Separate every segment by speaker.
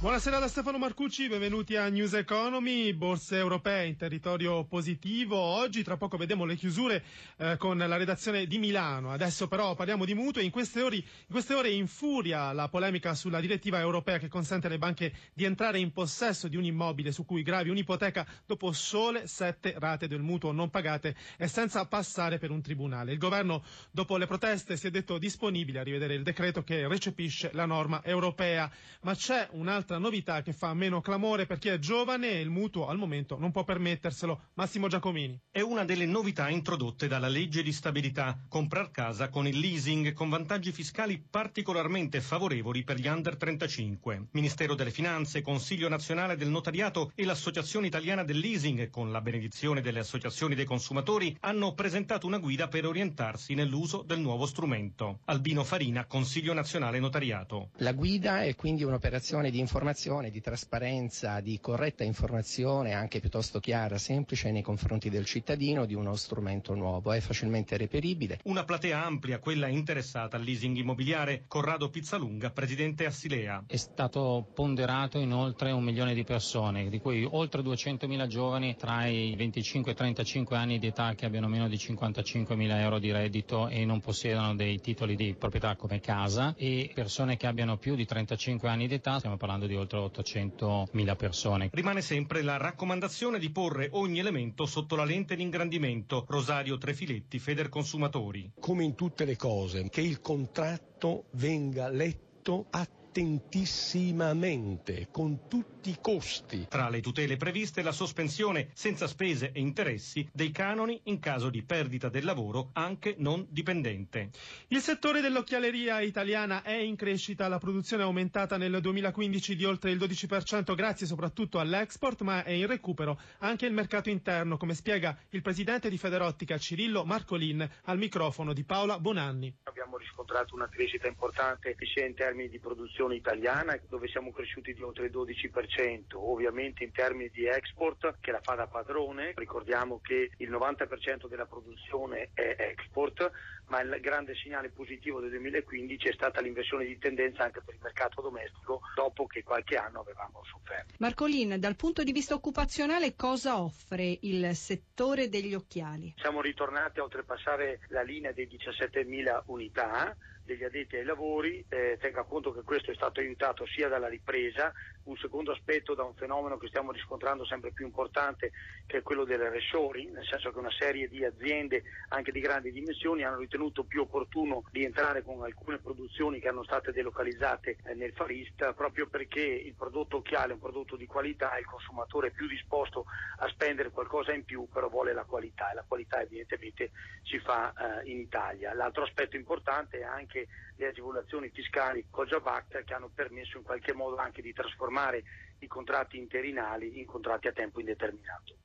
Speaker 1: Buonasera da Stefano Marcucci, benvenuti a News Economy, borse europee in territorio positivo. Oggi tra poco vedremo le chiusure eh, con la redazione di Milano. Adesso però parliamo di mutui. In queste, ore, in queste ore infuria la polemica sulla direttiva europea che consente alle banche di entrare in possesso di un immobile su cui gravi un'ipoteca dopo sole sette rate del mutuo non pagate e senza passare per un tribunale. Il governo dopo le proteste si è detto disponibile a rivedere il decreto che recepisce la norma europea, ma c'è un'altra un'altra novità che fa meno clamore per chi è giovane e il mutuo al momento non può permetterselo. Massimo Giacomini.
Speaker 2: È una delle novità introdotte dalla legge di stabilità, comprar casa con il leasing con vantaggi fiscali particolarmente favorevoli per gli under 35. Ministero delle Finanze, Consiglio nazionale del notariato e l'Associazione italiana del leasing, con la benedizione delle associazioni dei consumatori, hanno presentato una guida per orientarsi nell'uso del nuovo strumento. Albino Farina, Consiglio nazionale notariato.
Speaker 3: La guida è quindi un'operazione di informazione informazione, di trasparenza, di corretta informazione anche piuttosto chiara, semplice nei confronti del cittadino di uno strumento nuovo, è facilmente reperibile.
Speaker 2: Una platea amplia, quella interessata al leasing immobiliare, Corrado Pizzalunga, presidente Assilea.
Speaker 4: È stato ponderato in oltre un milione di persone, di cui oltre 200.000 giovani tra i 25 e i 35 anni di età che abbiano meno di 55.000 euro di reddito e non possiedano dei titoli di proprietà come casa e persone che abbiano più di 35 anni di età, stiamo parlando di oltre 800.000 persone.
Speaker 2: Rimane sempre la raccomandazione di porre ogni elemento sotto la lente di ingrandimento. Rosario Trefiletti, Feder Consumatori.
Speaker 5: Come in tutte le cose, che il contratto venga letto a attentissimamente, con tutti i costi.
Speaker 2: Tra le tutele previste la sospensione senza spese e interessi dei canoni in caso di perdita del lavoro anche non dipendente.
Speaker 1: Il settore dell'occhialeria italiana è in crescita, la produzione è aumentata nel 2015 di oltre il 12% grazie soprattutto all'export, ma è in recupero anche il mercato interno, come spiega il presidente di Federottica Cirillo Marcolin al microfono di Paola Bonanni.
Speaker 6: Abbiamo riscontrato una crescita importante sia in termini di produzione produzione italiana dove siamo cresciuti di oltre il 12%, ovviamente in termini di export che la fa da padrone, ricordiamo che il 90% della produzione è export, ma il grande segnale positivo del 2015 è stata l'inversione di tendenza anche per il mercato domestico dopo che qualche anno avevamo sofferto.
Speaker 7: Marcolin, dal punto di vista occupazionale cosa offre il settore degli occhiali?
Speaker 6: Siamo ritornati a oltrepassare la linea dei 17.000 unità degli addetti ai lavori, eh, tenga conto che questo è stato aiutato sia dalla ripresa, un secondo aspetto da un fenomeno che stiamo riscontrando sempre più importante che è quello del reshoring, nel senso che una serie di aziende anche di grandi dimensioni hanno ritenuto più opportuno di entrare con alcune produzioni che hanno state delocalizzate eh, nel Far East proprio perché il prodotto occhiale è un prodotto di qualità e il consumatore è più disposto a spendere qualcosa in più però vuole la qualità e la qualità evidentemente si fa eh, in Italia. L'altro aspetto importante è anche le agevolazioni fiscali Cojabac che hanno permesso in qualche modo anche di trasformare i contratti interinali in contratti a tempo indeterminato.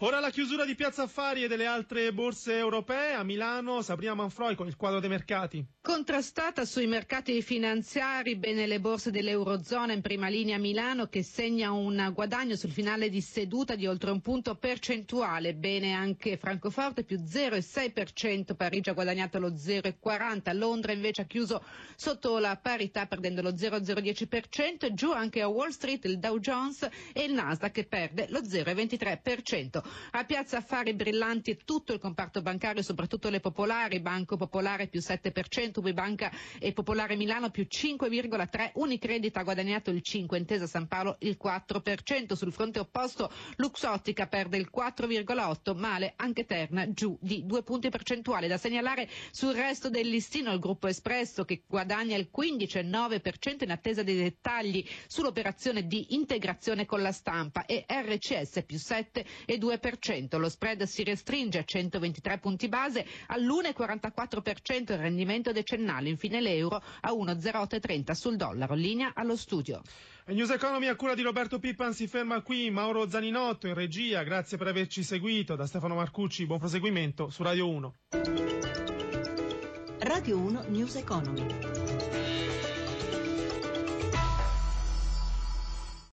Speaker 1: Ora la chiusura di Piazza Affari e delle altre borse europee. A Milano, Sabrina Manfroi con il quadro dei mercati.
Speaker 7: Contrastata sui mercati finanziari, bene le borse dell'Eurozona in prima linea a Milano che segna un guadagno sul finale di seduta di oltre un punto percentuale. Bene anche Francoforte più 0,6%, Parigi ha guadagnato lo 0,40%, Londra invece ha chiuso sotto la parità perdendo lo 0,010%, giù anche a Wall Street il Dow Jones e il Nasdaq che perde lo 0,23%. A Piazza Affari brillanti tutto il comparto bancario, soprattutto le popolari, Banco Popolare più 7%, Ubibanca e Popolare Milano più 5,3%, Unicredit ha guadagnato il 5%, Intesa San Paolo il 4%, sul fronte opposto Luxottica perde il 4,8%, male anche Terna giù di 2 punti percentuali. Da segnalare sul resto del listino il gruppo Espresso che guadagna il 15,9% in attesa dei dettagli sull'operazione di integrazione con la stampa e RCS più 7,2%. 2,2%. Lo spread si restringe a 123 punti base all'1,44% il rendimento decennale. Infine l'euro a 1,0830 sul dollaro. Linea allo studio.
Speaker 1: E News Economy a cura di Roberto Pippan si ferma qui. Mauro Zaninotto in regia. Grazie per averci seguito. Da Stefano Marcucci buon proseguimento su Radio 1.
Speaker 8: Radio 1 News Economy.